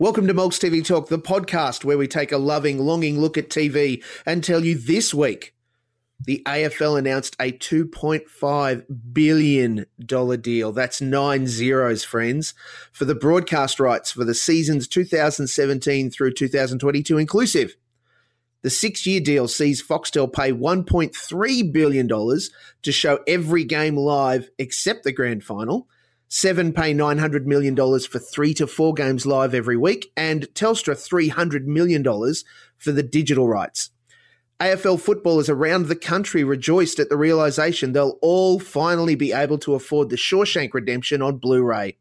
Welcome to Molks TV Talk, the podcast where we take a loving, longing look at TV and tell you this week the AFL announced a $2.5 billion deal. That's nine zeros, friends, for the broadcast rights for the seasons 2017 through 2022 inclusive. The six year deal sees Foxtel pay $1.3 billion to show every game live except the grand final Seven pay $900 million for three to four games live every week, and Telstra $300 million for the digital rights. AFL footballers around the country rejoiced at the realization they'll all finally be able to afford the Shawshank Redemption on Blu ray.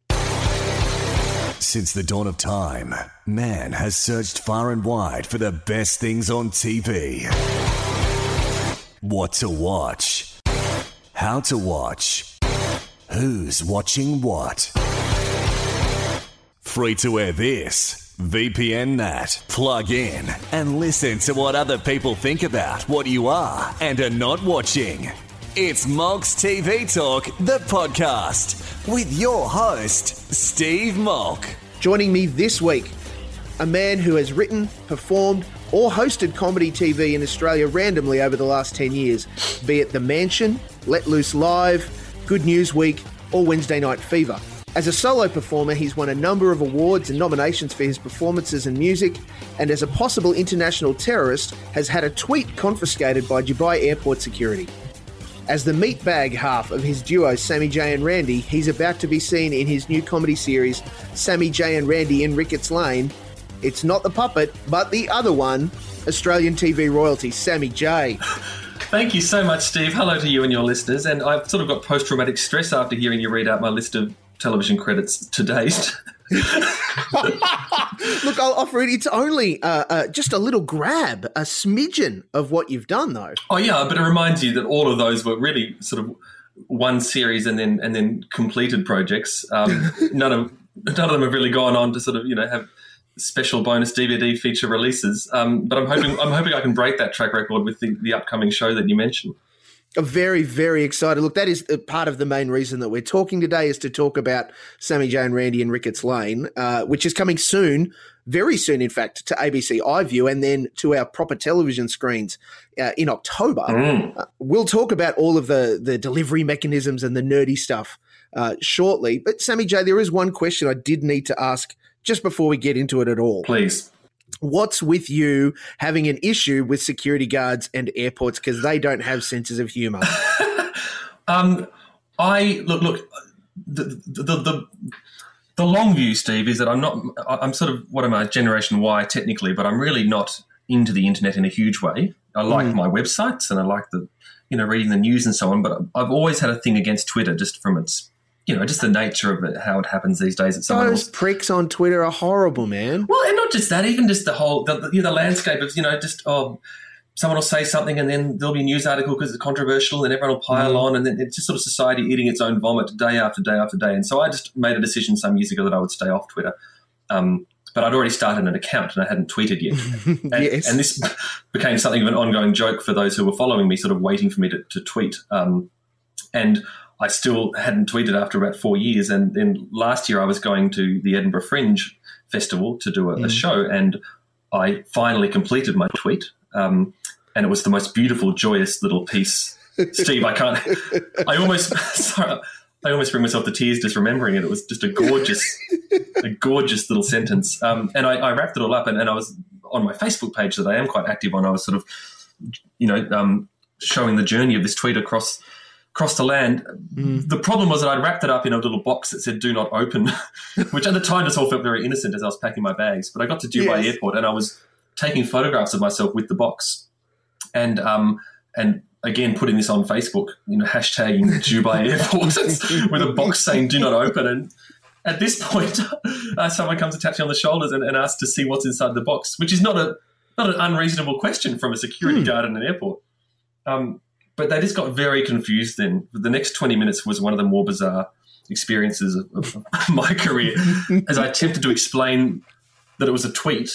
Since the dawn of time, man has searched far and wide for the best things on TV. What to watch, how to watch Who's watching what? Free to air this. VPN that. Plug in and listen to what other people think about what you are and are not watching. It's Molks TV Talk, the podcast, with your host, Steve Molk. Joining me this week, a man who has written, performed, or hosted comedy TV in Australia randomly over the last 10 years, be it The Mansion, Let Loose Live, Good News Week, or Wednesday Night Fever. As a solo performer, he's won a number of awards and nominations for his performances and music, and as a possible international terrorist, has had a tweet confiscated by Dubai airport security. As the meatbag half of his duo Sammy J and Randy, he's about to be seen in his new comedy series Sammy J and Randy in Ricketts Lane. It's not the puppet, but the other one, Australian TV royalty Sammy J. Thank you so much, Steve. Hello to you and your listeners. And I've sort of got post traumatic stress after hearing you read out my list of television credits to date. Look, I'll offer it. It's only uh, uh, just a little grab, a smidgen of what you've done, though. Oh yeah, but it reminds you that all of those were really sort of one series and then and then completed projects. Um, none of none of them have really gone on to sort of you know have special bonus DVD feature releases. Um, but I'm hoping I'm hoping I can break that track record with the, the upcoming show that you mentioned. I'm very, very excited. Look, that is part of the main reason that we're talking today is to talk about Sammy J and Randy and Ricketts Lane, uh, which is coming soon, very soon, in fact, to ABC iView and then to our proper television screens uh, in October. Mm. Uh, we'll talk about all of the the delivery mechanisms and the nerdy stuff uh, shortly. But Sammy J, there is one question I did need to ask just before we get into it at all. Please. What's with you having an issue with security guards and airports because they don't have senses of humor? um, I look, look, the, the, the, the long view, Steve, is that I'm not, I'm sort of, what am I, Generation Y technically, but I'm really not into the internet in a huge way. I like mm. my websites and I like the, you know, reading the news and so on, but I've always had a thing against Twitter just from its you know, just the nature of it, how it happens these days. At someone Those else. pricks on Twitter are horrible, man. Well, and not just that, even just the whole the, the, you know, the landscape of you know, just oh, someone will say something and then there'll be a news article because it's controversial, and everyone will pile mm. on, and then it's just sort of society eating its own vomit day after day after day. And so I just made a decision some years ago that I would stay off Twitter. Um, but I'd already started an account and I hadn't tweeted yet. And, yes. and this became something of an ongoing joke for those who were following me, sort of waiting for me to, to tweet. Um, and I still hadn't tweeted after about four years. And then last year I was going to the Edinburgh Fringe Festival to do a, mm. a show, and I finally completed my tweet. Um, and it was the most beautiful, joyous little piece. Steve, I can't. I almost. Sorry, I almost bring myself to tears just remembering it. It was just a gorgeous, a gorgeous little sentence. Um, and I, I, wrapped it all up, and, and, I was on my Facebook page that I am quite active on. I was sort of, you know, um, showing the journey of this tweet across across the land. Mm. The problem was that I'd wrapped it up in a little box that said "Do not open," which at the time just all felt very innocent as I was packing my bags. But I got to Dubai yes. Airport and I was taking photographs of myself with the box, and um, and again putting this on Facebook, you know, hashtagging Dubai Airport with a box saying "Do not open." And at this point, uh, someone comes and taps me on the shoulders and, and, asks to see what's inside the box, which is not a not an unreasonable question from a security hmm. guard in an airport. Um, but they just got very confused then. The next 20 minutes was one of the more bizarre experiences of, of my career as I attempted to explain that it was a tweet.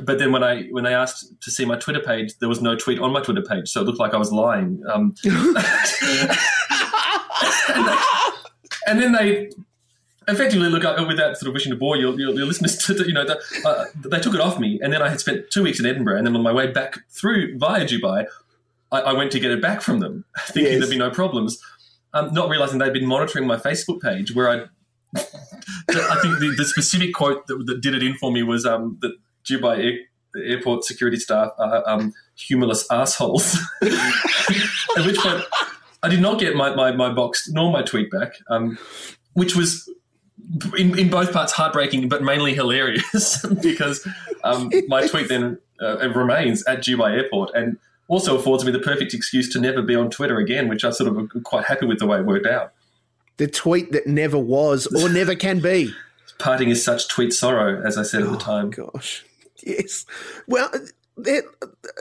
But then when I when they asked to see my Twitter page, there was no tweet on my Twitter page, so it looked like I was lying. Um, and, they, and then they effectively, look, uh, without sort of wishing to bore your, your, your listeners, to, you know, the, uh, they took it off me, and then I had spent two weeks in Edinburgh, and then on my way back through via Dubai, I, I went to get it back from them, thinking Yes. there'd be no problems, um, not realizing they'd been monitoring my Facebook page, where I, I think the, the specific quote that, that did it in for me was um, that Dubai air, the airport security staff are um, humorless assholes. At which point, I did not get my, my, my box nor my tweet back, um, which was in, in both parts heartbreaking, but mainly hilarious because um, my tweet then uh, remains at Dubai Airport and also affords me the perfect excuse to never be on Twitter again, which I sort of am quite happy with the way it worked out. The tweet that never was or never can be. Parting is such tweet sorrow, as I said at the time. Gosh, yes. Well,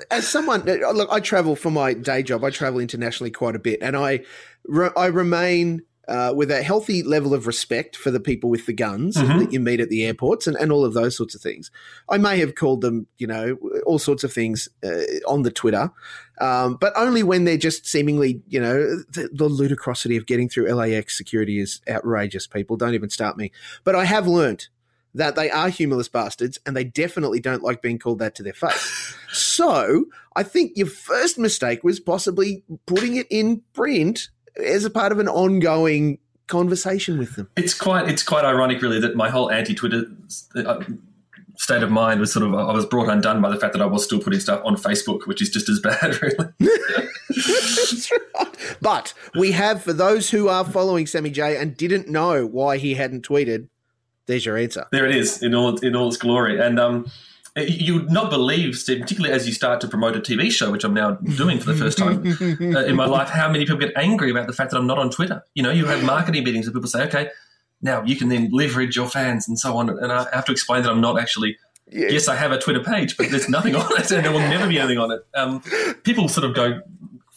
as someone, look, I travel for my day job. I travel internationally quite a bit, and I, re- I remain uh, with a healthy level of respect for the people with the guns Mhm. that you meet at the airports and, and all of those sorts of things. I may have called them, you know, all sorts of things uh, on the Twitter, um, but only when they're just seemingly, you know, the, the ludicrosity of getting through LAX security is outrageous. People don't even start me. But I have learnt that they are humorless bastards and they definitely don't like being called that to their face. so I think your first mistake was possibly putting it in print as a part of an ongoing conversation with them. It's quite it's quite ironic, really, that my whole anti-Twitter uh, state of mind was sort of I was brought undone by the fact that I was still putting stuff on Facebook, which is just as bad, really. Right. But we have, for those who are following Sammy J and didn't know why he hadn't tweeted, there's your answer. There it is in all in all its glory, and um, you would not believe, Steve, particularly as you start to promote a TV show, which I'm now doing for the first time uh, in my life, how many people get angry about the fact that I'm not on Twitter. You know, you have marketing meetings and people say, okay, now you can then leverage your fans and so on, and I have to explain that I'm not actually. Yeah. Yes, I have a Twitter page, but there's nothing on it, and there will never be anything on it. Um, people sort of go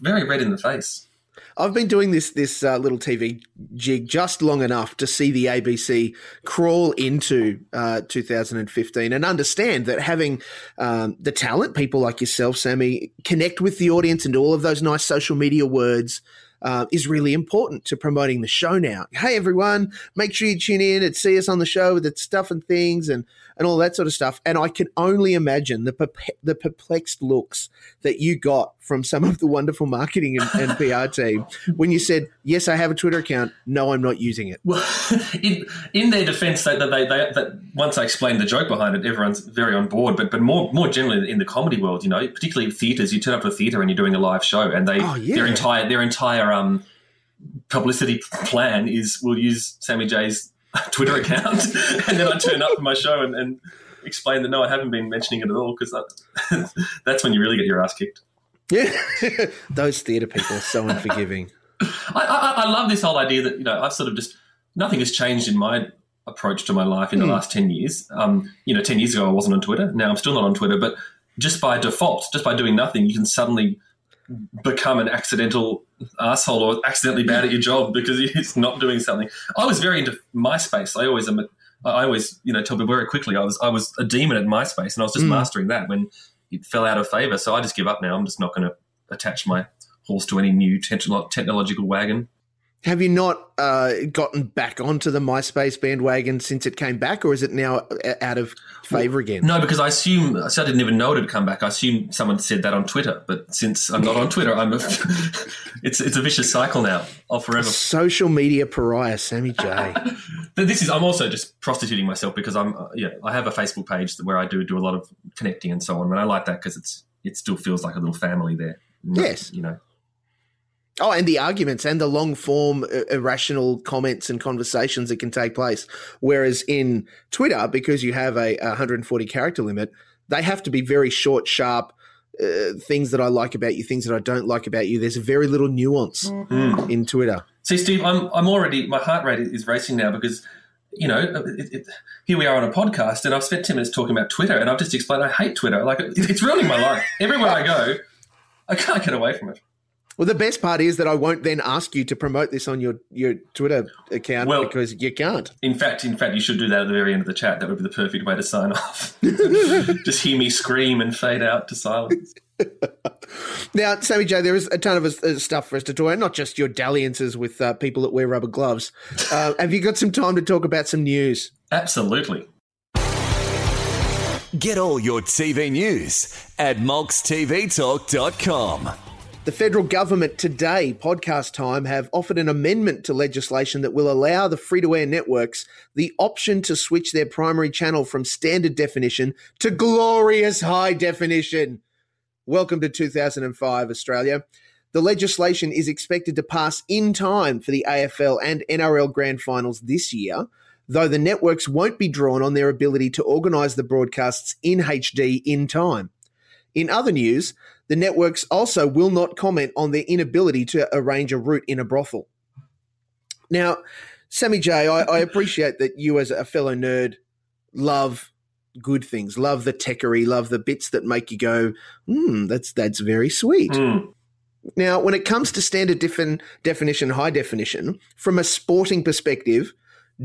very red in the face. I've been doing this this uh, little TV jig just long enough to see the ABC crawl into uh, 2015 and understand that having um, the talent, people like yourself, Sammy, connect with the audience and all of those nice social media words. Uh, is really important to promoting the show now. Hey everyone, make sure you tune in and see us on the show with the stuff and things and and all that sort of stuff. And I can only imagine the the perplexed looks that you got from some of the wonderful marketing and, and PR team when you said, "Yes, I have a Twitter account. No, I'm not using it." Well, in in their defence, that they, they, they that once I explained the joke behind it, everyone's very on board. But but more more generally in the comedy world, you know, particularly theatres, you turn up to a theatre and you're doing a live show, and they Oh, yeah. their entire their entire um publicity plan is we'll use Sammy J's Twitter account, and then I turn up for my show and. and Explain that no, I haven't been mentioning it at all because that, that's when you really get your ass kicked. Yeah, those theatre people are so unforgiving. I, I, I love this whole idea that you know I've sort of just nothing has changed in my approach to my life in the last ten years. Um, you know, ten years ago I wasn't on Twitter. Now I'm still not on Twitter, but just by default, just by doing nothing, you can suddenly become an accidental asshole or accidentally bad at your job because you're not doing something. I was very into MySpace. I always am. a- I always, you know, tell people very quickly. I was, I was a demon at MySpace, and I was just Mm. mastering that when it fell out of favor. So I just give up now. I'm just not going to attach my horse to any new technolo- technological wagon. Have you not uh, gotten back onto the MySpace bandwagon since it came back, or is it now uh, out of favour again? No, because I assume so I didn't even know it had come back. I assume someone said that on Twitter, but since I'm not on Twitter, I'm a, it's it's a vicious cycle now. I'll forever. Social media pariah, Sammy J. This is I'm also just prostituting myself because I'm uh, yeah I have a Facebook page where I do do a lot of connecting and so on, and I like that because it's it still feels like a little family there. Yes. you know. Oh, and the arguments and the long form uh, irrational comments and conversations that can take place. Whereas in Twitter, because you have a, a 140 character limit, they have to be very short, sharp. Uh, things that I like about you, things that I don't like about you. There's very little nuance Mm. in Twitter. See, Steve, I'm I'm already my heart rate is racing now because you know it, it, here we are on a podcast and I've spent ten minutes talking about Twitter and I've just explained I hate Twitter. Like it, it's ruining my life. Everywhere I go, I can't get away from it. Well, the best part is that I won't then ask you to promote this on your, your Twitter account Well- because you can't. In fact, in fact, you should do that at the very end of the chat. That would be the perfect way to sign off. just hear me scream and fade out to silence. now, Sammy J, there is a ton of uh, stuff for us to talk about, not just your dalliances with uh, people that wear rubber gloves. Uh, have you got some time to talk about some news? Absolutely. Get all your TV news at molkstvtalk.com. The federal government today, podcast time, have offered an amendment to legislation that will allow the free to air networks the option to switch their primary channel from standard definition to glorious high definition. Welcome to 2005, Australia. The legislation is expected to pass in time for the AFL and NRL grand finals this year, though the networks won't be drawn on their ability to organise the broadcasts in HD in time. In other news, the networks also will not comment on their inability to arrange a route in a brothel. Now, Sammy J, I, I appreciate that you, as a fellow nerd, love good things, love the techery, love the bits that make you go, hmm, that's that's very sweet. Mm. Now, when it comes to standard defin- definition, high definition, from a sporting perspective,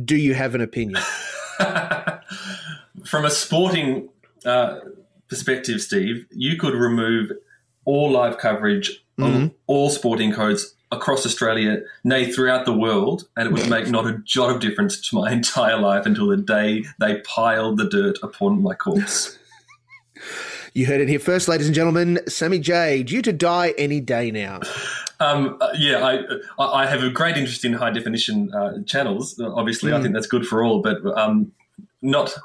do you have an opinion? from a sporting uh, perspective, Steve, you could remove all live coverage mm-hmm. of all sporting codes across Australia, nay, throughout the world, and it would make not a jot of difference to my entire life until the day they piled the dirt upon my corpse. You heard it here first, ladies and gentlemen. Sammy J, due to die any day now. Um, uh, yeah, I I have a great interest in high definition uh, channels. Obviously, mm. I think that's good for all, but um, not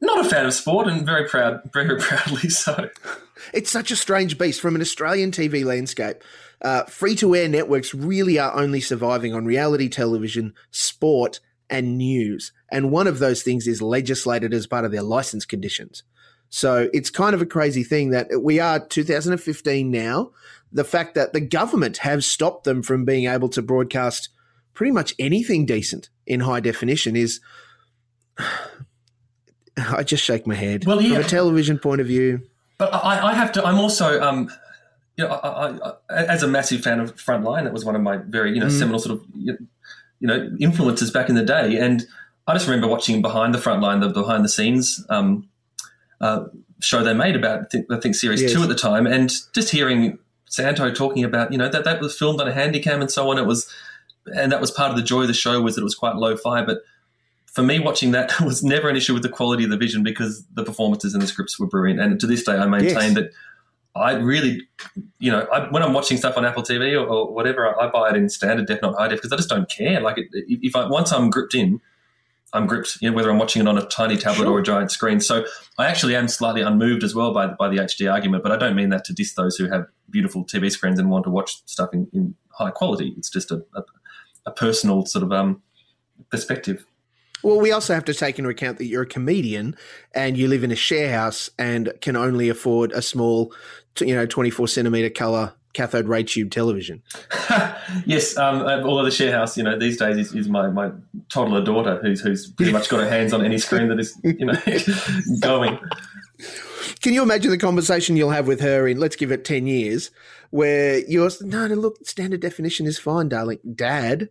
not a fan of sport, and very proud, very proudly so. It's such a strange beast from an Australian TV landscape. Uh, Free to air networks really are only surviving on reality television, sport, and news. And one of those things is legislated as part of their license conditions. So it's kind of a crazy thing that we are 2015 now. The fact that the government have stopped them from being able to broadcast pretty much anything decent in high definition is. I just shake my head. Well, yeah. From a television point of view, but I, I have to. I'm also, um, you know, I, I, as a massive fan of Frontline, that was one of my very, you know, mm. seminal sort of, you know, influences back in the day. And I just remember watching behind the Frontline, the behind the scenes um, uh, show they made about, I think, I think series yes. two at the time, and just hearing Santo talking about, you know, that that was filmed on a handycam and so on. It was, and that was part of the joy of the show was that it was quite low fi, but for me, watching that was never an issue with the quality of the vision because the performances and the scripts were brilliant. And to this day, I maintain yes. that I really, you know, I, when I'm watching stuff on Apple TV or, or, whatever, I buy it in standard def, not high def, because I just don't care. Like, it, if I once I'm gripped in, I'm gripped. You know, whether I'm watching it on a tiny tablet sure. or a giant screen. So I actually am slightly unmoved as well by by the HD argument, but I don't mean that to diss those who have beautiful TV screens and want to watch stuff in, in high quality. It's just a, a, a personal sort of um, perspective. Well, we also have to take into account that you're a comedian and you live in a share house and can only afford a small, you know, 24 centimeter color cathode ray tube television. yes, um, uh, although the share house, you know, these days is, is my, my toddler daughter who's who's pretty much got her hands on any screen that is, you know, going. Can you imagine the conversation you'll have with her in, let's give it 10 years, where you're, no, no, look, standard definition is fine, darling. Dad,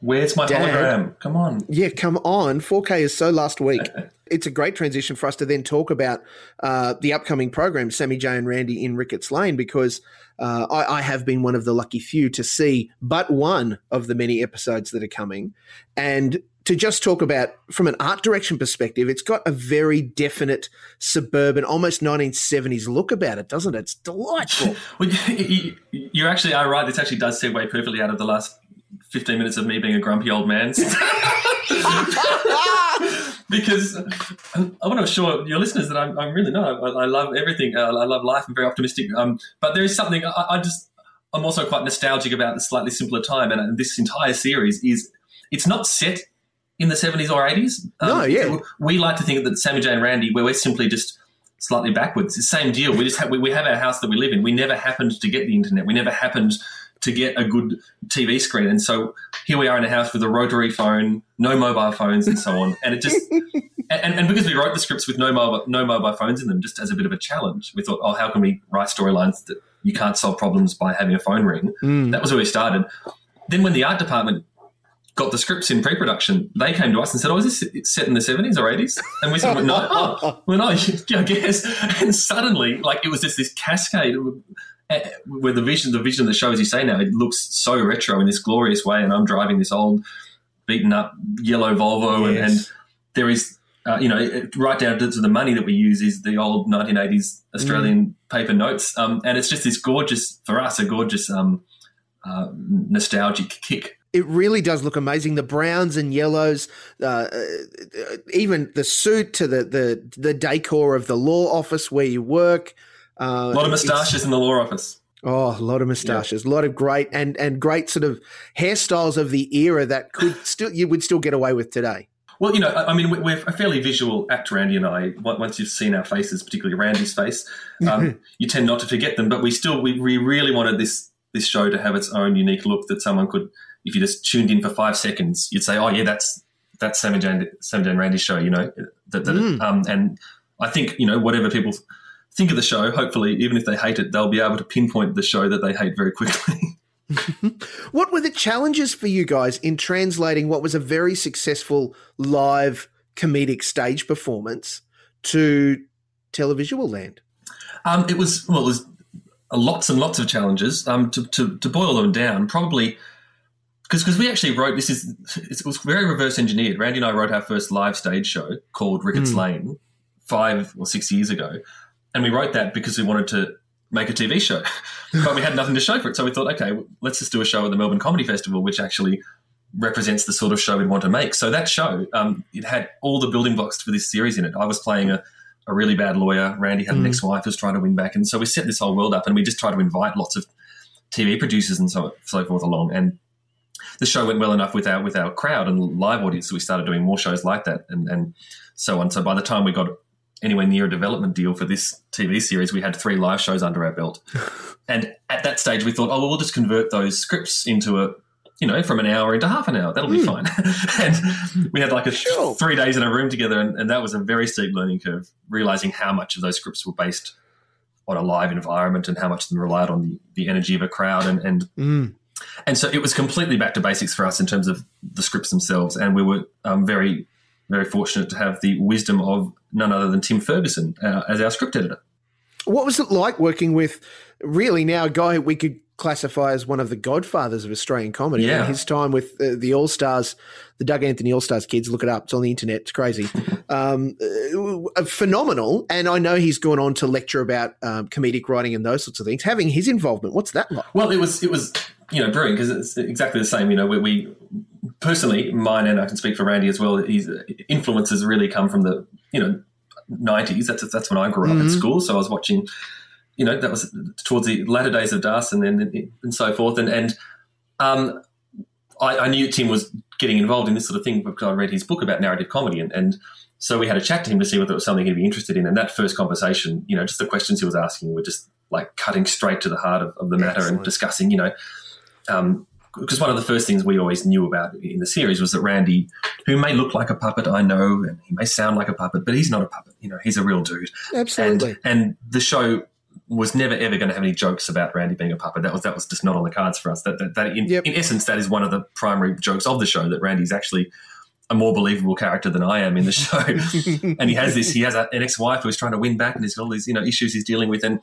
Where's my Dad, hologram? Come on. Yeah, come on. 4K is so last week. it's a great transition for us to then talk about uh, the upcoming program, Sammy J and Randy in Ricketts Lane, because uh, I, I, have been one of the lucky few to see but one of the many episodes that are coming. And to just talk about from an art direction perspective, it's got a very definite suburban, almost 1970s look about it, doesn't it? It's delightful. well, you, you, actually are right. This actually does segue perfectly out of the last 15 minutes of me being a grumpy old man. because I want to assure your listeners that I'm, I'm really not. I, I, love everything. I, I love life. I'm very optimistic. Um, but there is something I, I, just, I'm also quite nostalgic about the slightly simpler time. And this entire series is, it's not set in the 70s or 80s. Um, no, yeah. We like to think that Sammy J and Randy, where we're simply just slightly backwards. It's the same deal. We just have, we, we have our house that we live in. We never happened to get the internet. We never happened to get a good TV screen. And so here we are in a house with a rotary phone, no mobile phones, and so on. And it just and, and because we wrote the scripts with no mobile no mobile phones in them, just as a bit of a challenge, we thought, oh, how can we write storylines that you can't solve problems by having a phone ring? Mm. That was where we started. Then when the art department got the scripts in pre-production, they came to us and said, "Oh, is this set in the seventies or 80s? And we said, well, "No, oh, well, no, I guess." And suddenly, like it was just this cascade where the vision, the vision of the show, as you say now, it looks so retro in this glorious way, and I'm driving this old, beaten up yellow Volvo, yes. and, and, there is. Uh, you know, right down to, to, the money that we use is the old 1980s Australian mm. paper notes, um, and it's just this gorgeous for us, a gorgeous um, uh, nostalgic kick it really does look amazing. The browns and yellows, uh, uh, even the suit to the, the the decor of the law office where you work. Uh, a lot of moustaches in the law office. Oh, a lot of moustaches, yeah. a lot of great and and great sort of hairstyles of the era that could still you would still get away with today. Well, you know, I mean, we're a fairly visual actor, Randy and I. Once you've seen our faces, particularly Randy's face, um, you tend not to forget them. But we still, we, we really wanted this this show to have its own unique look that someone could if you just tuned in for five seconds, you'd say, "Oh yeah, that's that's Sam and Jane, Sam and Randy's show." You know, that, that mm. um, and I think you know whatever people think of the show, hopefully, even if they hate it, they'll be able to pinpoint the show that they hate very quickly. what were the challenges for you guys in translating what was a very successful live comedic stage performance to televisual land? Um, it was well, it was lots and lots of challenges. Um, to, to, to boil them down, probably because because we actually wrote this is it was very reverse engineered. Randy and I wrote our first live stage show called Ricketts mm. Lane five or six years ago, and we wrote that because we wanted to make a TV show, but we had nothing to show for it. So we thought, okay, let's just do a show at the Melbourne Comedy Festival, which actually represents the sort of show we'd want to make. So that show, um, it had all the building blocks for this series in it. I was playing a, a really bad lawyer. Randy had mm. an ex-wife who was trying to win back, and so we set this whole world up, and we just tried to invite lots of TV producers and so so forth along, and the show went well enough with our with our crowd and live audience, so we started doing more shows like that and, and so on. So by the time we got anywhere near a development deal for this TV series, we had three live shows under our belt. and at that stage, we thought, oh, well, we'll just convert those scripts into a you know, from an hour into half an hour. That'll be mm. fine. and we had like a sure. three days in a room together, and, and, that was a very steep learning curve, realizing how much of those scripts were based on a live environment and how much of them relied on the, the energy of a crowd and, and mm. And so it was completely back to basics for us in terms of the scripts themselves. And we were um, very, very fortunate to have the wisdom of none other than Tim Ferguson uh, as our script editor. What was it like working with really now a guy we could classify as one of the godfathers of Australian comedy? Yeah. His time with uh, the All Stars, the Doug Anthony All Stars kids, look it up. It's on the internet. It's crazy. um, uh, phenomenal. And I know he's gone on to lecture about um, comedic writing and those sorts of things. Having his involvement, what's that like? Well, it was, it was you know, brewing because it's exactly the same. You know, we, we, personally, mine and I can speak for Randy as well. His influences really come from the you know nineties. That's that's when I grew up mm-hmm. at school. So I was watching. You know, that was towards the latter days of DAAS, and then and so forth. And and um, I, I, knew Tim was getting involved in this sort of thing because I read his book about narrative comedy, and, and so we had a chat to him to see whether it was something he'd be interested in. And that first conversation, you know, just the questions he was asking were just like cutting straight to the heart of, of the matter Excellent. and discussing, you know, um, because one of the first things we always knew about in the series was that Randy, who may look like a puppet, I know, and he may sound like a puppet, but he's not a puppet. You know, he's a real dude. Absolutely. And, and the show was never ever going to have any jokes about Randy being a puppet. That was that was just not on the cards for us. That that, that in, yep. in essence, that is one of the primary jokes of the show. That Randy's actually a more believable character than I am in the show, and he has this. He has a, an ex-wife who's trying to win back, and he's got all these you know issues he's dealing with, and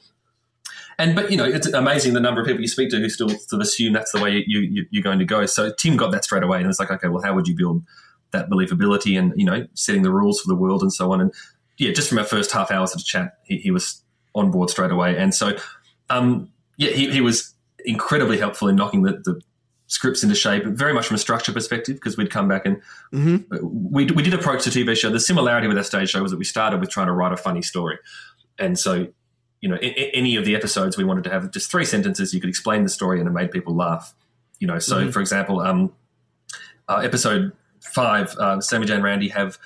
and but you know, it's amazing the number of people you speak to who still sort of assume that's the way you, you you're going to go. So Tim got that straight away, and it's like, okay, well, how would you build that believability and you know setting the rules for the world and so on? And yeah, just from our first half hours of chat, he, he was on board straight away. And so, um, yeah, he, he was incredibly helpful in knocking the, the scripts into shape, very much from a structure perspective, because we'd come back and mm-hmm. we, we did approach the TV show. The similarity with our stage show was that we started with trying to write a funny story. And so you know, in any of the episodes, we wanted to have just three sentences. You could explain the story and it made people laugh. You know, so mm-hmm. for example, um, uh, episode five, uh, Sammy J and Randy have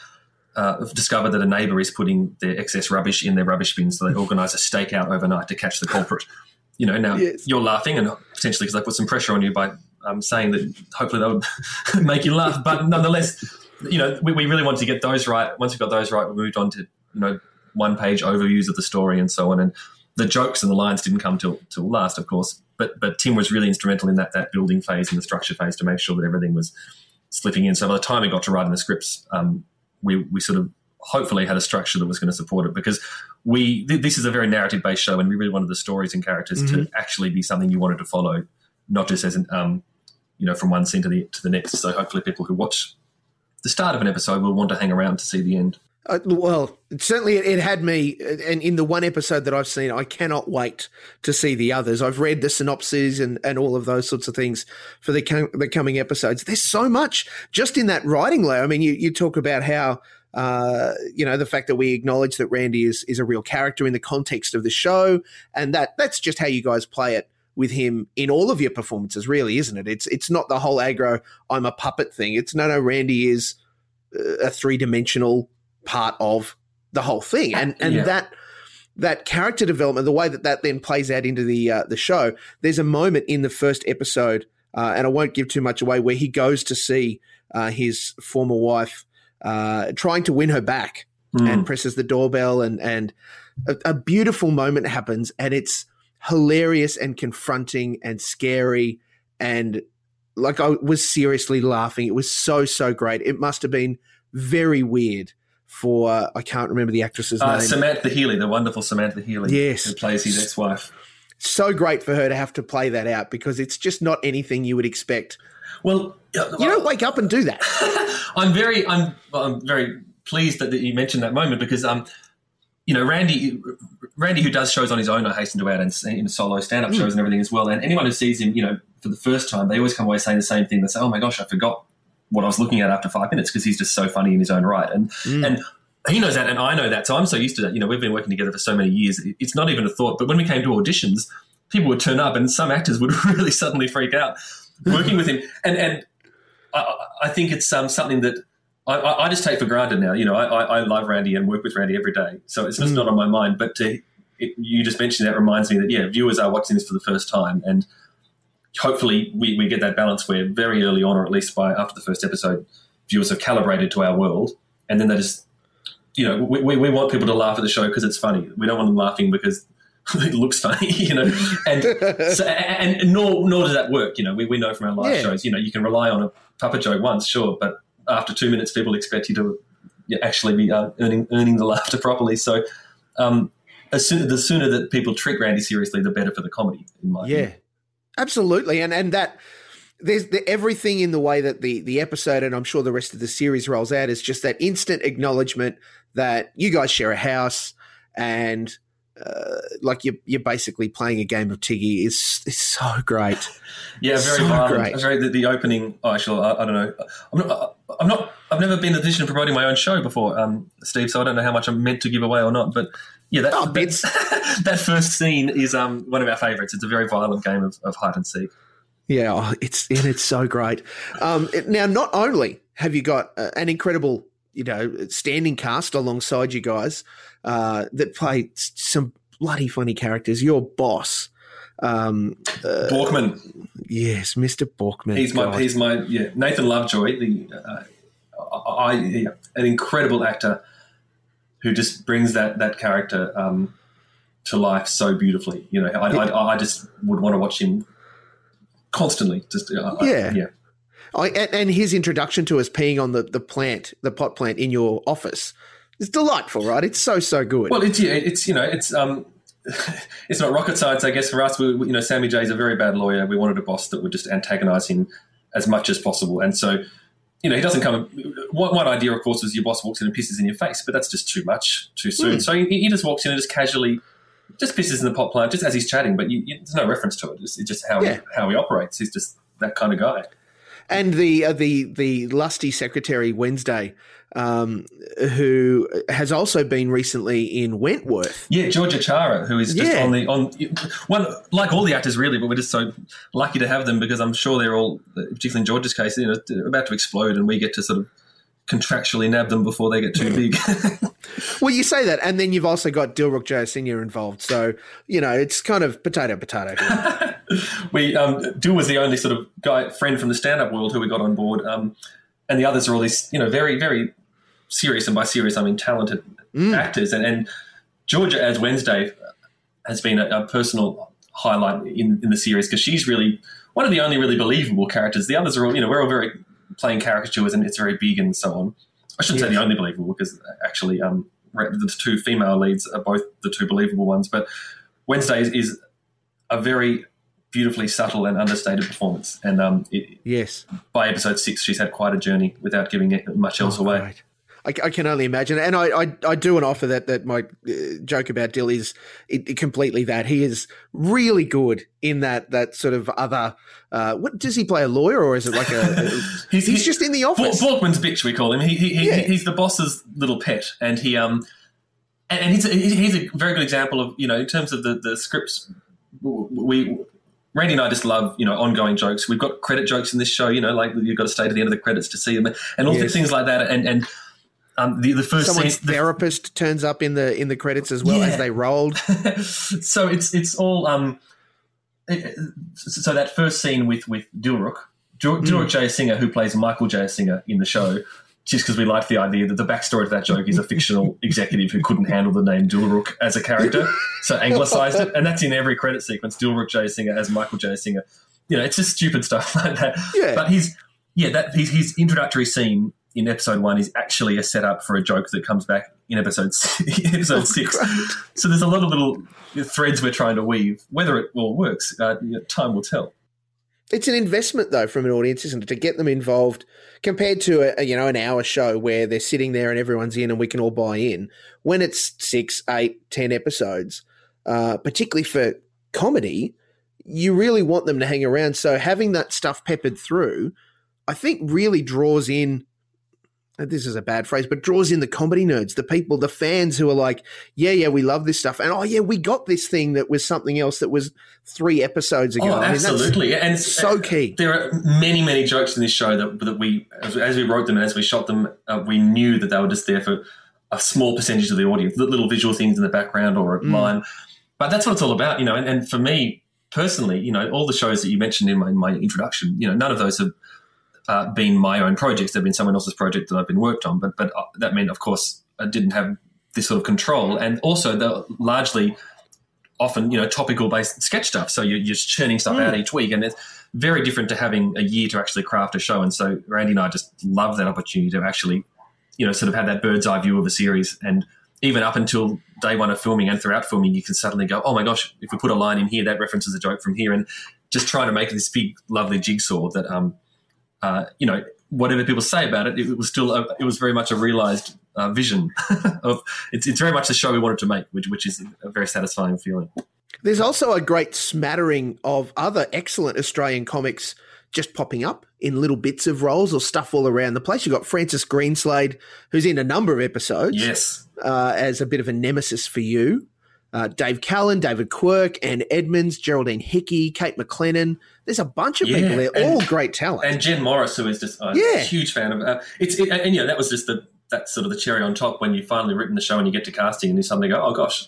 uh, discovered that a neighbour is putting their excess rubbish in their rubbish bin, so they organise a stakeout overnight to catch the culprit. You know, now yes. you're laughing, and potentially because I put some pressure on you by um, saying that hopefully that would make you laugh, but nonetheless, you know, we, we really wanted to get those right. Once we got those right, we moved on to you know one page overviews of the story and so on. And the jokes and the lines didn't come till till last, of course. But but Tim was really instrumental in that that building phase and the structure phase to make sure that everything was slipping in. So by the time we got to writing the scripts, um, we we sort of hopefully had a structure that was going to support it because we th- this is a very narrative based show and we really wanted the stories and characters mm-hmm. to actually be something you wanted to follow, not just as an um, you know from one scene to the to the next. So hopefully people who watch the start of an episode will want to hang around to see the end. Uh, well, certainly it, it, had me, and in the one episode that I've seen, I cannot wait to see the others. I've read the synopses and, and all of those sorts of things for the com- the coming episodes. There's so much just in that writing layer. I mean, you, you talk about how uh, you know the fact that we acknowledge that Randy is is a real character in the context of the show, and that that's just how you guys play it with him in all of your performances, really, isn't it? It's it's not the whole aggro I'm a puppet thing. It's no, no. Randy is a three dimensional part of the whole thing, and and yeah. that that character development, the way that that then plays out into the uh, the show. There's a moment in the first episode, uh, and I won't give too much away, where he goes to see uh, his former wife, uh, trying to win her back, mm. and presses the doorbell, and and a, a beautiful moment happens, and it's hilarious and confronting and scary and like I was seriously laughing. It was so so great. It must have been very weird for I can't remember the actress's uh, name. Samantha Healy, the wonderful Samantha Healy, yes, who plays his ex-wife. So great for her to have to play that out because it's just not anything you would expect. Well, you don't wake up and do that. I'm very, I'm, I'm very pleased that, that you mentioned that moment because, um, you know, Randy, Randy, who does shows on his own, I hasten to add, and in solo stand-up mm. shows and everything as well. And anyone who sees him, you know, for the first time, they always come away saying the same thing. They say, "Oh my gosh, I forgot what I was looking at after five minutes because he's just so funny in his own right. And mm. and he knows that, and I know that. So I'm so used to that. You know, we've been working together for so many years. It's not even a thought. But when we came to auditions, people would turn up, and some actors would really suddenly freak out working with him. And and I, I think it's um, something that I, I, just take for granted now. You know, I, I, love Randy and work with Randy every day, so it's just mm. not on my mind. But to, it, you just mentioned that reminds me that yeah, viewers are watching this for the first time, and hopefully we, we get that balance where very early on, or at least by after the first episode, viewers have calibrated to our world, and then they just, you know, we, we, we want people to laugh at the show because it's funny. We don't want them laughing because it looks funny, you know, and so, and nor nor does that work. You know, we, we know from our live yeah. shows, you know, you can rely on a puppet joke once, sure, but after two minutes, people expect you to actually be uh, earning earning the laughter properly. So, um, as soon, the sooner that people treat Randy seriously, the better for the comedy. In my yeah, opinion. Absolutely, and and that there's the, everything in the way that the the episode and I'm sure the rest of the series rolls out is just that instant acknowledgement that you guys share a house and uh, like you're you're basically playing a game of Tiggy is is so great. yeah, very so violent. Great. Very the, the opening. Oh, actually, I, I, don't know. I'm not. I'm not. I've never been in a position of promoting my own show before, um, Steve. So I don't know how much I'm meant to give away or not. But yeah, that, oh, that, that, first scene is um, one of our favourites. It's a very violent game of, of hide and seek. Yeah, oh, it's and it's so great. Um, now, not only have you got uh, an incredible, you know, standing cast alongside you guys uh, that play some bloody funny characters. Your boss, um, uh, Borkman. Yes, Mr. Borkman. He's my God. he's my yeah Nathan Lovejoy. The uh, I, yeah, an incredible actor who just brings that that character um, to life so beautifully. You know, I, I, I, just would want to watch him constantly. Just uh, yeah, yeah. I, and his introduction to us peeing on the, the plant, the pot plant in your office, is delightful, right? It's so so good. Well, it's yeah, it's you know, it's um, it's not rocket science, I guess, for us. We, you know, Sammy J is a very bad lawyer. We wanted a boss that would just antagonise him as much as possible, and so you know, he doesn't come. One, one, idea, of course, is your boss walks in and pisses in your face, but that's just too much too soon. Mm. So he, he, just walks in and just casually just pisses in the pot plant just as he's chatting, but you, you, there's no reference to it. It's, it's just how yeah. he, how he operates. He's just that kind of guy. And the uh, the the lusty secretary Wednesday um, who has also been recently in Wentworth. Yeah, Georgia Chara, who is just yeah. on the on one like all the actors really, but we're just so lucky to have them because I'm sure they're all, particularly in Georgia's case, you know, about to explode, and we get to sort of contractually nab them before they get too big. well, you say that, and then you've also got Dilruk Jayasinha involved, so you know it's kind of potato potato. we um, Dil was the only sort of guy friend from the stand up world who we got on board. Um, and the others are all these, you know, very, very serious, and by serious I mean talented mm. actors. And, and, Georgia as Wednesday has been a, a personal highlight in, in the series because she's really one of the only really believable characters. The others are all, you know, we're all very playing caricatures and it's very big and so on. I shouldn't say the only believable because actually um, the two female leads are both the two believable ones. But Wednesdays is a very beautifully subtle and understated performance. And um, it, Yes. by episode six, she's had quite a journey without giving much else Oh, away. great. I, I can only imagine, and I, I, I do an offer that that my uh, joke about Dil is it, it completely that he is really good in that that sort of other. Uh, what does he play a lawyer or is it like a? He's- he's, he's- just in the office. Borkman's bitch, we call him. He, he, he, Yeah. He's the boss's little pet, and he um, and, and he's a, he's a very good example of you know in terms of the the scripts. We Randy and I just love you know ongoing jokes. We've got credit jokes in this show. You know, like you've got to stay to the end of the credits to see them, and all Yes. things like that. And and um, the the first Someone's scene, the- therapist turns up in the in the credits as well Yeah. as they rolled. so it's it's all um. it- so that first scene with with Dilruk, Dil- Dilruk J. Singer, who plays Michael J. Singer in the show, just because we liked the idea that the backstory to that joke is a fictional executive who couldn't handle the name Dilruk as a character, so anglicized it, and that's in every credit sequence. Dilruk J. Singer as Michael J. Singer. You know, it's just stupid stuff like that. Yeah. But his yeah, that his, his introductory scene in episode one is actually a setup for a joke that comes back in episode s- episode six. So there's a lot of little threads we're trying to weave. Whether it all works, uh, time will tell. It's an investment though from an audience, isn't it, to get them involved compared to a, a, you know an hour show where they're sitting there and everyone's in and we can all buy in. When it's six, eight, ten episodes, uh, particularly for comedy, you really want them to hang around. So having that stuff peppered through, I think, really draws in. Uh, This is a bad phrase, but draws in the comedy nerds, the people, the fans who are like, yeah, yeah, we love this stuff, and oh yeah, we got this thing that was something else that was three episodes ago. Oh, I mean, absolutely, and so key. There are many, many jokes in this show that that we, as, as we wrote them and as we shot them, uh, we knew that they were just there for a small percentage of the audience, the little visual things in the background or a Mm. line. But that's what it's all about, you know. And, and for me personally, you know, all the shows that you mentioned in my, in my introduction, you know, none of those have uh, been my own projects. They've been someone else's project that I've been worked on. But but uh, that meant, of course, I didn't have this sort of control, and also they're largely often you know topical based sketch stuff. So you're, you're churning stuff out each week, and it's very different to having a year to actually craft a show. And so Randy and I just love that opportunity to actually you know sort of have that bird's eye view of a series and. Even up until day one of filming and throughout filming, you can suddenly go, "Oh my gosh! If we put a line in here, that references a joke from here," and just trying to make this big, lovely jigsaw that, um, uh, you know, whatever people say about it, it was still a, it was very much a realized uh, vision of it's, it's very much the show we wanted to make, which which is a very satisfying feeling. There's also a great smattering of other excellent Australian comics just popping up in little bits of roles or stuff all around the place. You've got Francis Greenslade, who's in a number of episodes Yes, uh, as a bit of a nemesis for you. Uh, Dave Callan, David Quirk, Anne Edmonds, Geraldine Hickey, Kate McLennan. There's a bunch of Yeah, people there, and- all great talent. and Jen Morris, who is just uh, Yeah. a huge fan of uh, it's, it, and you know that was just the that's sort of the cherry on top when you finally written the show and you get to casting and you suddenly go, oh gosh,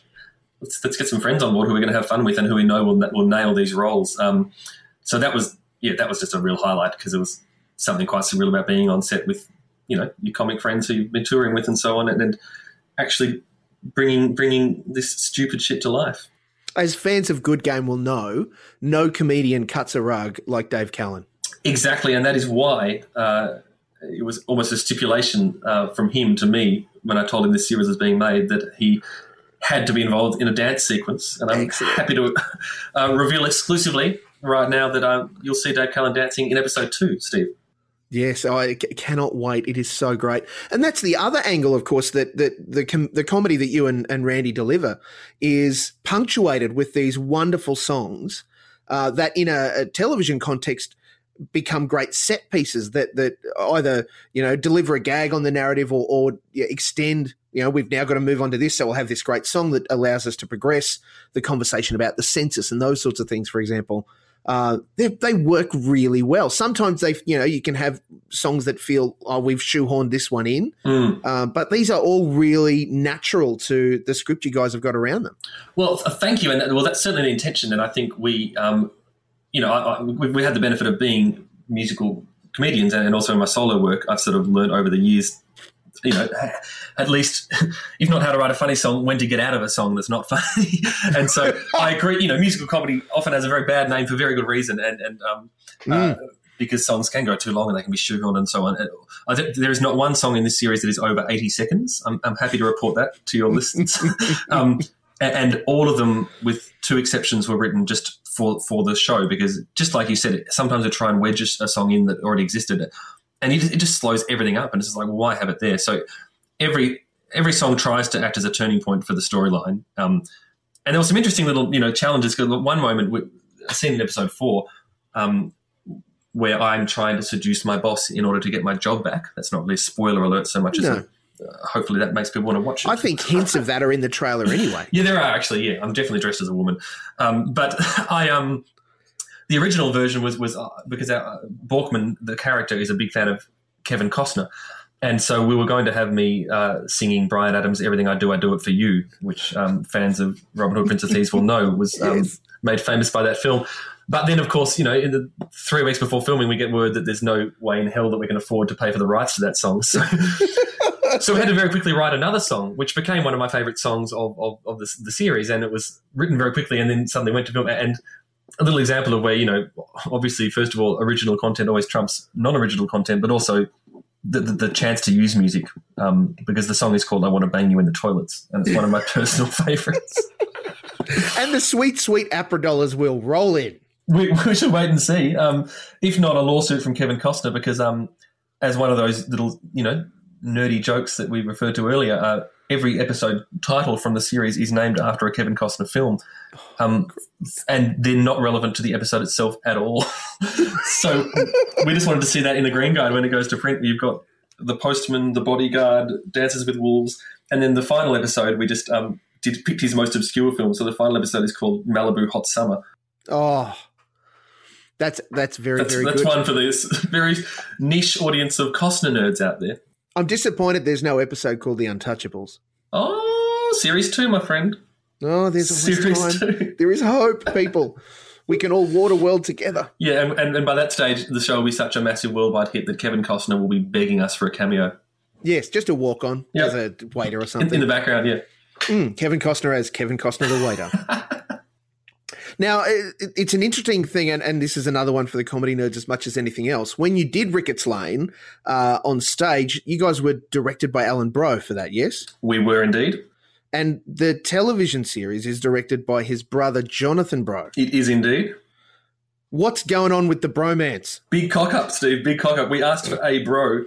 let's let's get some friends on board who we're going to have fun with and who we know will will nail these roles. Um, so that was yeah, that was just a real highlight because it was something quite surreal about being on set with you know your comic friends who you've been touring with and so on, and, and actually bringing bringing this stupid shit to life. As fans of Good Game will know, no comedian cuts a rug like Dave Callan. Exactly, and that is why uh, it was almost a stipulation uh, from him to me when I told him this series was being made that he had to be involved in a dance sequence, and I'm Excellent. happy to uh, reveal exclusively right now that uh, you'll see Dave Callan dancing in episode two, Steve. Yes, I c- cannot wait. It is so great, and that's the other angle, of course, that that the com- the comedy that you and, and Randy deliver is punctuated with these wonderful songs uh, that, in a, a television context, become great set pieces that that either you know deliver a gag on the narrative or, or extend. You know, we've now got to move on to this, so we'll have this great song that allows us to progress the conversation about the census and those sorts of things. For example, uh, they, they work really well. Sometimes they, you know, you can have songs that feel, oh, we've shoehorned this one in, Mm. uh, but these are all really natural to the script you guys have got around them. Well, thank you, and that, well, that's certainly the intention, and I think we, um, you know, I, I, we, we had the benefit of being musical comedians, and, and also in my solo work, I've sort of learned over the years, you know, at least if not how to write a funny song, when to get out of a song that's not funny, and so I agree. You know, musical comedy often has a very bad name for very good reason, and and um, uh, because songs can go too long and they can be shoehorned and so on. I think there is not one song in this series that is over 80 seconds. I'm, I'm happy to report that to your listeners. um, and, and all of them, with two exceptions, were written just for for the show because, just like you said, sometimes they try and wedge a song in that already existed, and it just, it just slows everything up. And it's just like, well, why have it there? So every every song tries to act as a turning point for the storyline. Um, and there were some interesting little, you know, challenges. Because one moment, a scene in episode four, um, where I'm trying to seduce my boss in order to get my job back. That's not really a spoiler alert so much as a, uh, hopefully that makes people want to watch it. I think hints of that are in the trailer anyway. yeah, there are actually. Yeah, I'm definitely dressed as a woman, um, but I um the original version was was uh, because uh, Borkman the character is a big fan of Kevin Costner. And so we were going to have me uh, singing Bryan Adams' "Everything I Do, I Do It for You," which um, fans of Robin Hood, Prince of Thieves will know was um, yes. made famous by that film. But then, of course, you know, in the three weeks before filming, we get word that there's no way in hell that we can afford to pay for the rights to that song. So, so we had to very quickly write another song, which became one of my favorite songs of, of, of the, the series. And it was written very quickly and then suddenly went to film. And a little example of where, you know, obviously, first of all, original content always trumps non original content, but also the, the, the, chance to use music um, because the song is called I Want to Bang You in the Toilets. And it's one of my personal favorites. and the sweet, sweet APRA dollars will roll in we, we should wait and see. Um, if not a lawsuit from Kevin Costner, because um, as one of those little, you know, nerdy jokes that we referred to earlier, uh, every episode title from the series is named after a Kevin Costner film, um, and they're not relevant to the episode itself at all. so we just wanted to see that in the Green Guide when it goes to print. You've got the Postman, the Bodyguard, Dances with Wolves, and then the final episode we just um, did picked his most obscure film. So the final episode is called Malibu Hot Summer. Oh, that's that's very that's, very that's good. one for this very niche audience of Costner nerds out there. I'm disappointed there's no episode called The Untouchables. Oh, series two, my friend. Oh, there's series time. two. There is hope, people. we can all water world together. Yeah, and, and, and by that stage, the show will be such a massive worldwide hit that Kevin Costner will be begging us for a cameo. Yes, just a walk on yep. as a waiter or something. In, in the background, yeah. Mm, Kevin Costner as Kevin Costner the waiter. Now, it's an interesting thing, and, and this is another one for the comedy nerds as much as anything else. When you did Ricketts Lane uh, on stage, you guys were directed by Alan Brough for that, yes? We were indeed. And the television series is directed by his brother, Jonathan Brough. It is indeed. What's going on with the bromance? Big cock up, Steve. Big cock up. We asked for a bro,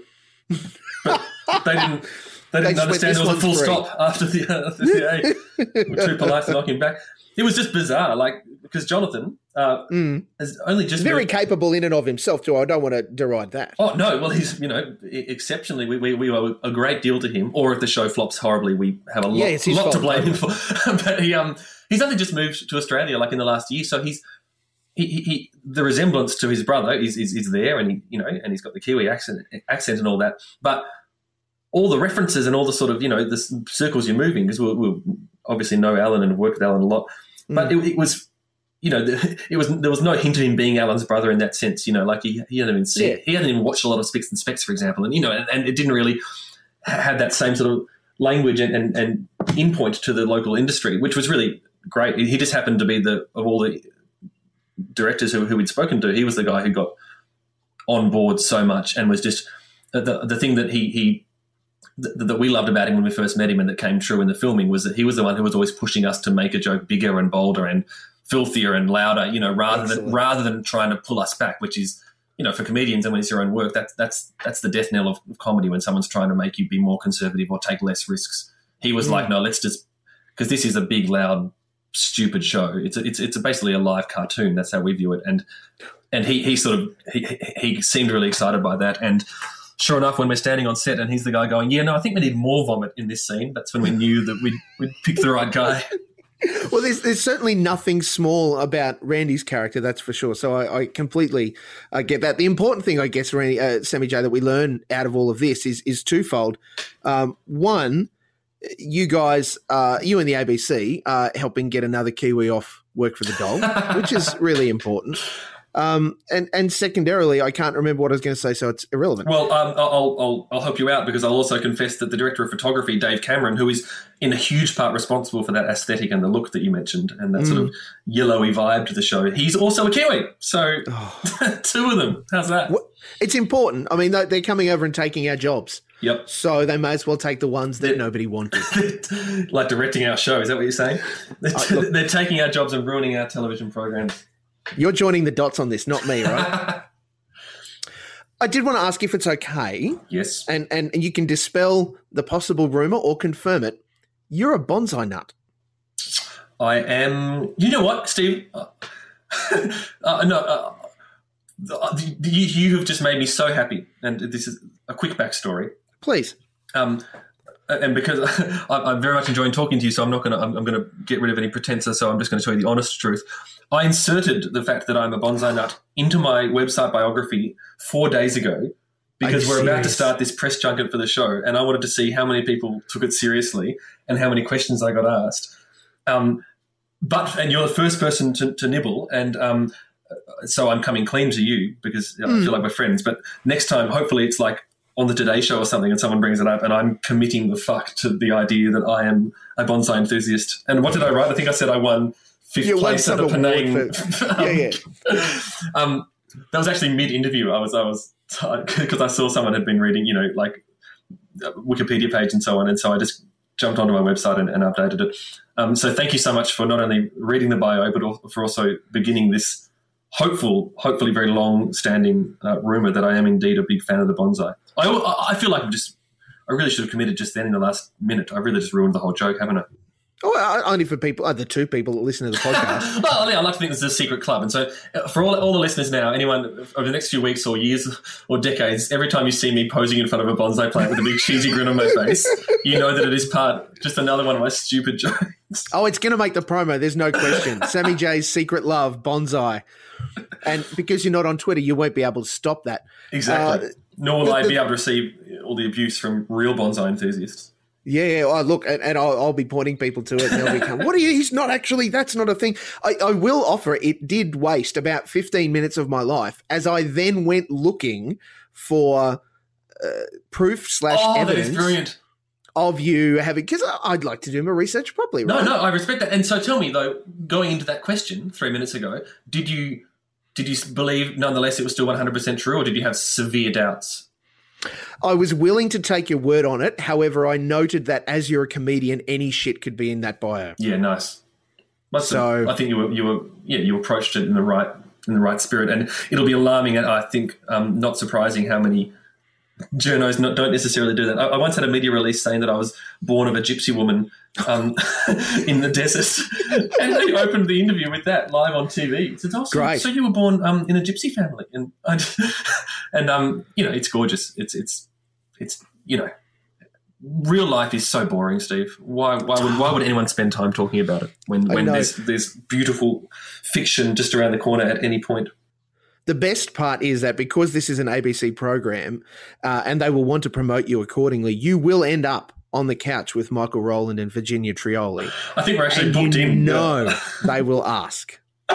but they didn't. They didn't they understand there was a full free. stop after the, uh, the A. We're too polite to knock him back. It was just bizarre. Like because Jonathan uh, mm. has only just very moved. capable in and of himself too. I don't want to deride that. Oh no, well he's you know exceptionally we, we, we owe a great deal to him. Or if the show flops horribly, we have a lot, yeah, lot to blame him for. but he um he's only just moved to Australia like in the last year, so he's. He, he, he, the resemblance to his brother is, is, is there, and he, you know, and he's got the Kiwi accent, accent and all that. But all the references and all the sort of, you know, the circles you're moving, because we'll, we'll obviously know Alan and have worked with Alan a lot. But mm. it, it was you know, it was there was no hint of him being Alan's brother in that sense. You know, like he, he hadn't even seen, yeah. he hadn't even watched a lot of Spicks and Specs, for example, and you know, and, and it didn't really have that same sort of language and, and, and in point to the local industry, which was really great. He just happened to be the of all the directors who, who we'd spoken to, he was the guy who got on board so much and was just the the thing that he he that we loved about him when we first met him and that came true in the filming was that he was the one who was always pushing us to make a joke bigger and bolder and filthier and louder, you know, rather Excellent. than rather than trying to pull us back, which is you know, for comedians and when it's your own work, that's that's that's the death knell of, of comedy when someone's trying to make you be more conservative or take less risks. He was mm. like, no, let's just because this is a big, loud, stupid show. It's a, it's it's a basically a live cartoon. That's how we view it. And and he he sort of he he seemed really excited by that. And sure enough, when we're standing on set and he's the guy going, yeah, no, I think we need more vomit in this scene. That's when we knew that we'd we'd picked the right guy. well, there's there's certainly nothing small about Randy's character, that's for sure. So I, I completely uh, get that. The important thing, I guess, Randy, uh, Sammy J, that we learn out of all of this is is twofold. Um, one, you guys, uh, you and the ABC, are helping get another Kiwi off work for the dog, which is really important. Um, and and secondarily, I can't remember what I was going to say, so it's irrelevant. Well, um, I'll, I'll I'll help you out because I'll also confess that the director of photography, Dave Cameron, who is in a huge part responsible for that aesthetic and the look that you mentioned, and that sort of yellowy vibe to the show, he's also a Kiwi. So two of them. How's that? It's important. I mean, they- they're coming over and taking our jobs, Yep. so they may as well take the ones that Yeah. nobody wanted. like directing our show. Is that what you're saying? They're, Uh, look- they're taking our jobs and ruining our television programs. You're joining the dots on this, not me, right? I did want to ask if it's okay, yes. and, and, and you can dispel the possible rumor or confirm it. You're a bonsai nut. I am. You know what, Steve? Uh, uh, no, uh, uh, you, you have just made me so happy. And this is a quick backstory. Please. Um, and because I'm I'm very much enjoying talking to you, so I'm not going to. I'm, I'm going to get rid of any pretenser. So I'm just going to tell you the honest truth. I inserted the fact that I'm a bonsai nut into my website biography four days ago because we're about to start this press junket for the show, and I wanted to see how many people took it seriously and how many questions I got asked. Um, but and you're the first person to, to nibble, and um, so I'm coming clean to you because I feel like we're friends. But next time, hopefully, it's like on the Today Show or something, and someone brings it up, and I'm committing the fuck to the idea that I am a bonsai enthusiast. And what did I write? I think I said I won fifth You place at the Penang. yeah, yeah. um, that was actually mid-interview. I was, I was, because I saw someone had been reading, you know, like Wikipedia page and so on, and so I just jumped onto my website and, and updated it. Um, so thank you so much for not only reading the bio, but for also beginning this hopeful, hopefully very long-standing uh, rumor that I am indeed a big fan of the bonsai. I, I feel like I'm just, I really should have committed just then in the last minute. I really just ruined the whole joke, haven't I? Oh, uh, only for people, uh, the two people that listen to the podcast. well, yeah, I like to think this is a secret club, and so uh, for all, all the listeners now, anyone over the next few weeks or years or decades, every time you see me posing in front of a bonsai plant with a big cheesy grin on my face, you know that it is part just another one of my stupid jokes. oh, it's going to make the promo. There's no question. Sammy J's secret love, bonsai. And because you're not on Twitter, you won't be able to stop that. Exactly. Uh, Nor will the- I the- be able to receive all the abuse from real bonsai enthusiasts. Yeah, yeah. Oh, look, and, and I'll, I'll be pointing people to it. And they'll become, what are you? He's not actually. That's not a thing. I, I will offer. It did waste about 15 minutes of my life as I then went looking for uh, proof slash Oh, that is evidence brilliant. Of you having. Because I'd like to do my research properly. No, no, I respect that. And so tell me though, going into that question three minutes ago, did you did you believe nonetheless it was still one hundred percent true, or did you have severe doubts? I was willing to take your word on it. However, I noted that as you're a comedian, any shit could be in that bio. Yeah, nice. Must So- have, I think you were you were yeah you approached it in the right in the right spirit, and it'll be alarming and I think um, not surprising how many journos not, don't necessarily do that. I, I once had a media release saying that I was born of a gypsy woman um, in the desert, and they opened the interview with that live on TV. It's so, Great. so you were born um, in a gypsy family, and I, and um, you know it's gorgeous. It's it's it's you know. Real life is so boring, Steve. Why, why would why would anyone spend time talking about it when, when there's there's beautiful fiction just around the corner at any point? The best part is that because this is an ABC program uh, and they will want to promote you accordingly, you will end up on the couch with Michael Rowland and Virginia Trioli. I think we're actually And booked you in. know they will ask.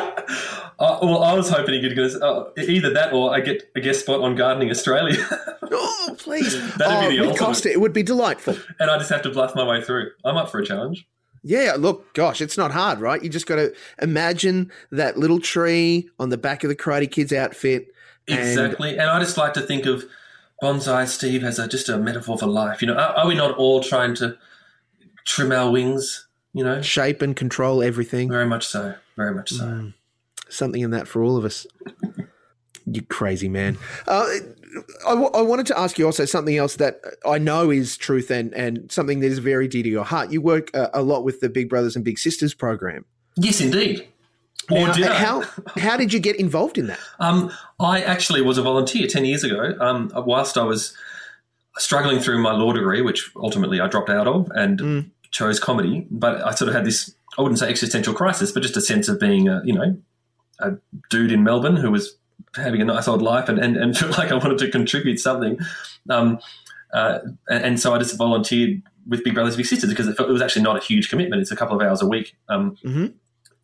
Uh, well, I was hoping he could go uh, either that or I get a guest spot on Gardening Australia, Oh, please. That'd oh, be the ultimate. Costa, it would be delightful. and I just have to bluff my way through. I'm up for a challenge. Yeah, look, gosh, it's not hard, right? You just got to imagine that little tree on the back of the Karate Kids outfit. and- Exactly. And I just like to think of bonsai Steve as a, just a metaphor for life. You know, are, are we not all trying to trim our wings? You know, shape and control everything. very much so. Very much so. Mm. Something in that for all of us. you crazy man. Uh, I, w- I wanted to ask you also something else that I know is truth and, and something that is very dear to your heart. You work uh, a lot with the Big Brothers and Big Sisters program. Yes, indeed. Now, how how did you get involved in that? Um, I actually was a volunteer 10 years ago um, whilst I was struggling through my law degree, which ultimately I dropped out of and Mm. chose comedy. But I sort of had this, I wouldn't say existential crisis, but just a sense of being, a, you know, a dude in Melbourne who was having a nice old life and, and, and felt like I wanted to contribute something. Um, uh, and, and so I just volunteered with Big Brothers Big Sisters because it, felt, it was actually not a huge commitment. It's a couple of hours a week um, Mhm.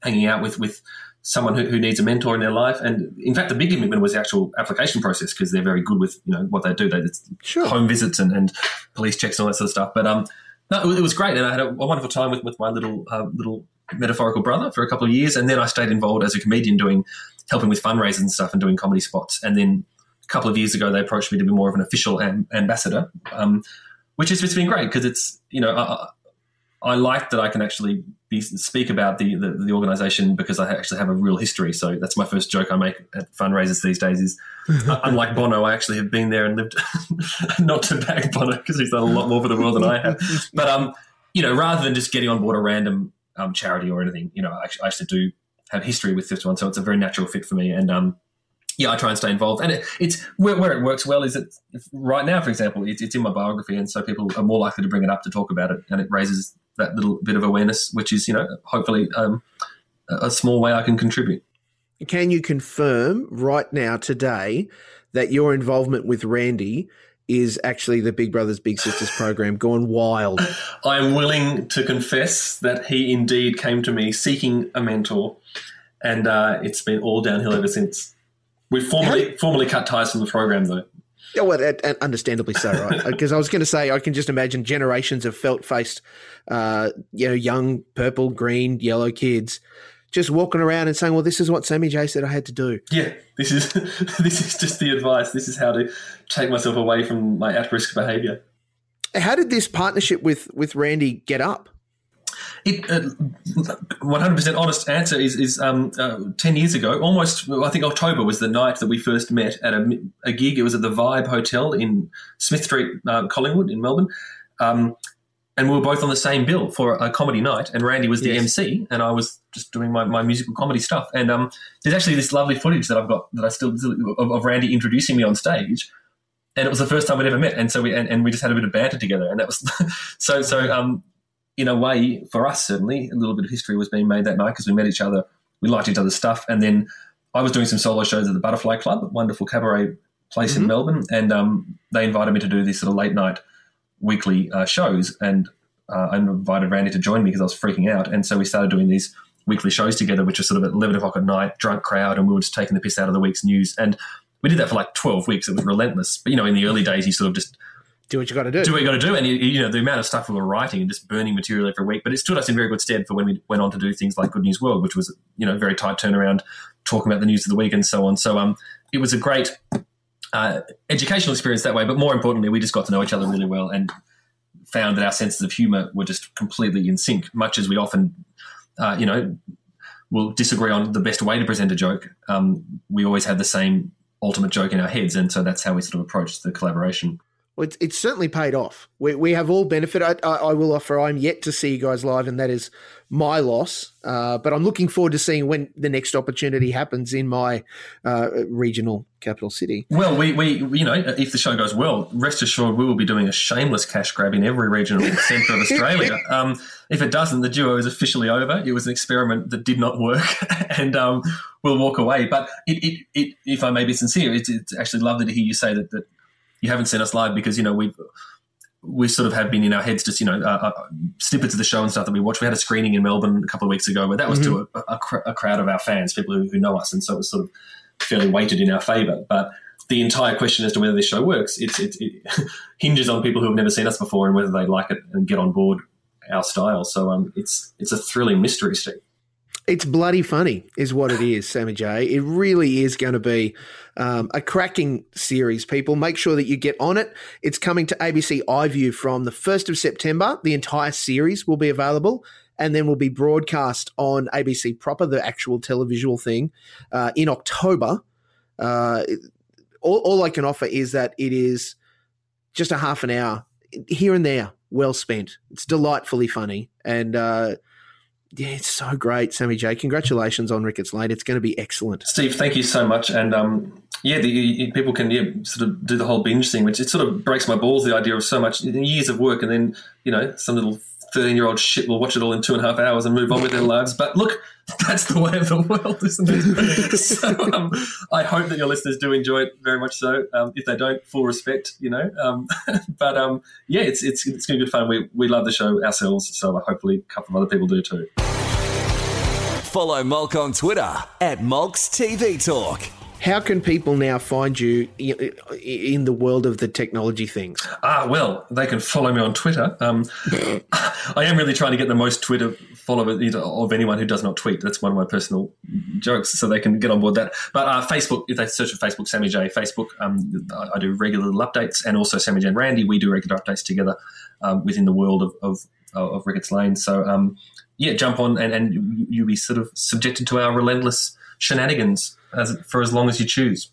hanging out with, with someone who, who, needs a mentor in their life. And in fact, the big commitment was the actual application process because they're very good with you know what they do. They it's sure. home visits and, and police checks and all that sort of stuff. But um, no, it was great, and I had a, a wonderful time with, with my little uh, little metaphorical brother for a couple of years, and then I stayed involved as a comedian doing helping with fundraisers and stuff and doing comedy spots. And then a couple of years ago, they approached me to be more of an official am- ambassador, um, which has been great because it's you know I, I like that I can actually be, speak about the, the, the organization because I actually have a real history. So that's my first joke I make at fundraisers these days. Is unlike Bono, I actually have been there and lived. not to bag Bono because he's done a lot more for the world than I have, but um, you know, rather than just getting on board a random um, charity or anything, you know, I actually, I actually do have history with 51, so it's a very natural fit for me. And um, yeah, I try and stay involved. And it, it's where, where, it works well is that right now, for example, it's, it's in my biography, and so people are more likely to bring it up to talk about it, and it raises that little bit of awareness, which is, you know, hopefully um, a small way I can contribute. Can you confirm right now, today, that your involvement with Randy is actually the Big Brothers Big Sisters program gone wild? I am willing to confess that he indeed came to me seeking a mentor, and uh, it's been all downhill ever since. We formally formally cut ties from the program, though. Yeah, well, understandably so, right? Because I was going to say, I can just imagine generations of felt-faced, uh, you know, young purple, green, yellow kids just walking around and saying, "Well, this is what Sammy J said I had to do." Yeah, this is this is just the advice. This is how to take myself away from my at-risk behaviour. How did this partnership with with Randy get up? It, uh, 100% honest answer is, is um, uh, 10 years ago, almost, I think October was the night that we first met at a, a gig. It was at the Vibe Hotel in Smith Street, uh, Collingwood in Melbourne. Um, and we were both on the same bill for a comedy night. And Randy was the yes. MC, and I was just doing my, my musical comedy stuff. And um, there's actually this lovely footage that I've got that I still of, of, Randy introducing me on stage. And it was the first time we'd ever met, and so we and, and we just had a bit of banter together, and that was so so. Um, in a way, for us, certainly, a little bit of history was being made that night because we met each other, we liked each other's stuff, and then I was doing some solo shows at the Butterfly Club, a wonderful cabaret place mm-hmm. in Melbourne, and um, they invited me to do this sort of late night weekly uh, shows, and uh, I invited Randy to join me because I was freaking out, and so we started doing these weekly shows together, which are sort of at eleven o'clock at night, drunk crowd, and we were just taking the piss out of the week's news, and we did that for like twelve weeks. It was relentless, but you know, in the early days, you sort of just do what you got to do. Do what you got to do, and you, you, know the amount of stuff we were writing and just burning material every week. But it stood us in very good stead for when we went on to do things like Good News World, which was you know very tight turnaround, talking about the news of the week and so on. So um, it was a great uh, educational experience that way. But more importantly, we just got to know each other really well and found that our senses of humor were just completely in sync. Much as we often, uh, you know, will disagree on the best way to present a joke, um, we always had the same ultimate joke in our heads, and so that's how we sort of approached the collaboration. Well, it's, it's certainly paid off. We, we have all benefit. I, I, I, will offer. I'm yet to see you guys live, and that is my loss. Uh, but I'm looking forward to seeing when the next opportunity happens in my uh, regional capital city. Well, we, we you know if the show goes well, rest assured we will be doing a shameless cash grab in every regional centre of Australia. Um, if it doesn't, the duo is officially over. It was an experiment that did not work, and um, we'll walk away. But it, it, it, if I may be sincere, it's, it's actually lovely to hear you say that, that you haven't seen us live because you know we've we sort of have been in our heads just you know uh, uh, snippets of the show and stuff that we watch. We had a screening in Melbourne a couple of weeks ago where that was mm-hmm. to a, a, a, crowd of our fans, people who, who, know us, and so it was sort of fairly weighted in our favour. But the entire question as to whether this show works, it's, it, it hinges on people who have never seen us before and whether they like it and get on board our style. So um, it's it's a thrilling mystery, Steve. It's bloody funny, is what it is, Sammy J. It really is going to be um, a cracking series, people. Make sure that you get on it. It's coming to ABC iView from the 1st of September. The entire series will be available and then will be broadcast on ABC proper, the actual televisual thing, uh, in October. Uh, all, all I can offer is that it is just a half an hour here and there, well spent. It's delightfully funny. And, uh, yeah, it's so great, Sammy J. Congratulations on Ricketts Lane. It's going to be excellent. Steve, thank you so much. And um, yeah, the, people can yeah, sort of do the whole binge thing, which it sort of breaks my balls. The idea of so much years of work, and then you know some little 13 year old shit will watch it all in two and a half hours and move on with their lives. But look, that's the way of the world, isn't it? so um, I hope that your listeners do enjoy it very much so. Um, if they don't, full respect, you know. Um, but um, yeah, it's, it's, it's going to be fun. We, we love the show ourselves, so hopefully a couple of other people do too. Follow Molk on Twitter at Molk's TV Talk. How can people now find you in the world of the technology things? Ah, well, they can follow me on Twitter. Um, I am really trying to get the most Twitter followers of anyone who does not tweet. That's one of my personal jokes, so they can get on board that. But uh, Facebook, if they search for Facebook, Sammy J Facebook, um, I, I do regular little updates, and also Sammy J and Randy, we do regular updates together um, within the world of of, of Ricketts Lane. So um, yeah, jump on, and, and you'll be sort of subjected to our relentless shenanigans as, for as long as you choose.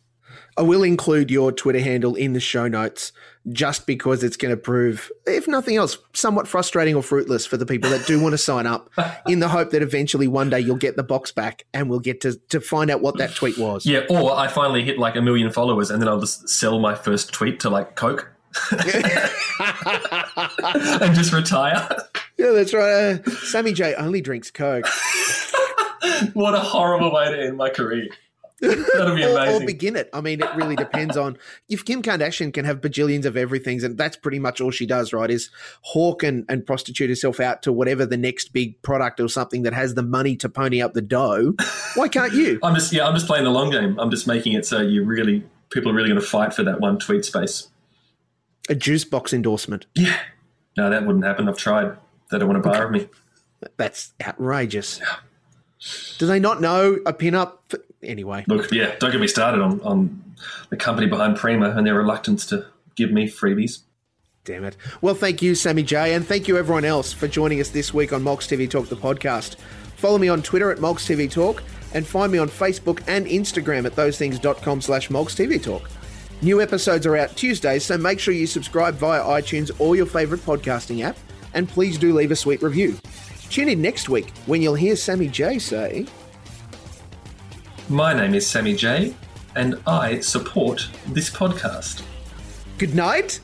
I will include your Twitter handle in the show notes just because it's going to prove, if nothing else, somewhat frustrating or fruitless for the people that do want to sign up in the hope that eventually one day you'll get the box back and we'll get to, to find out what that tweet was. Yeah, or I finally hit like a million followers and then I'll just sell my first tweet to like Coke and just retire. Yeah, that's right. Uh, Sammy J only drinks Coke. what a horrible way to end my career. That'll be or, or amazing. begin it. I mean, it really depends on if Kim Kardashian can have bajillions of everything, and that's pretty much all she does, right? Is hawk and, and prostitute herself out to whatever the next big product or something that has the money to pony up the dough. Why can't you? I'm just yeah, I'm just playing the long game. I'm just making it so you really people are really going to fight for that one tweet space. A juice box endorsement. Yeah. No, that wouldn't happen. I've tried. They don't want to bar of me. That's outrageous. Do they not know a pinup? Anyway, Look, yeah, don't get me started on, on the company behind Prima and their reluctance to give me freebies. damn it. Well, thank you, Sammy J, and thank you everyone else for joining us this week on Molk's TV Talk, the podcast. Follow me on Twitter at Molk's TV Talk and find me on Facebook and Instagram at thosethings.com slash Molk's TV Talk. New episodes are out Tuesdays, so make sure you subscribe via iTunes or your favourite podcasting app, and please do leave a sweet review. Tune in next week when you'll hear Sammy J say, My name is Sammy J, and I support this podcast. Good night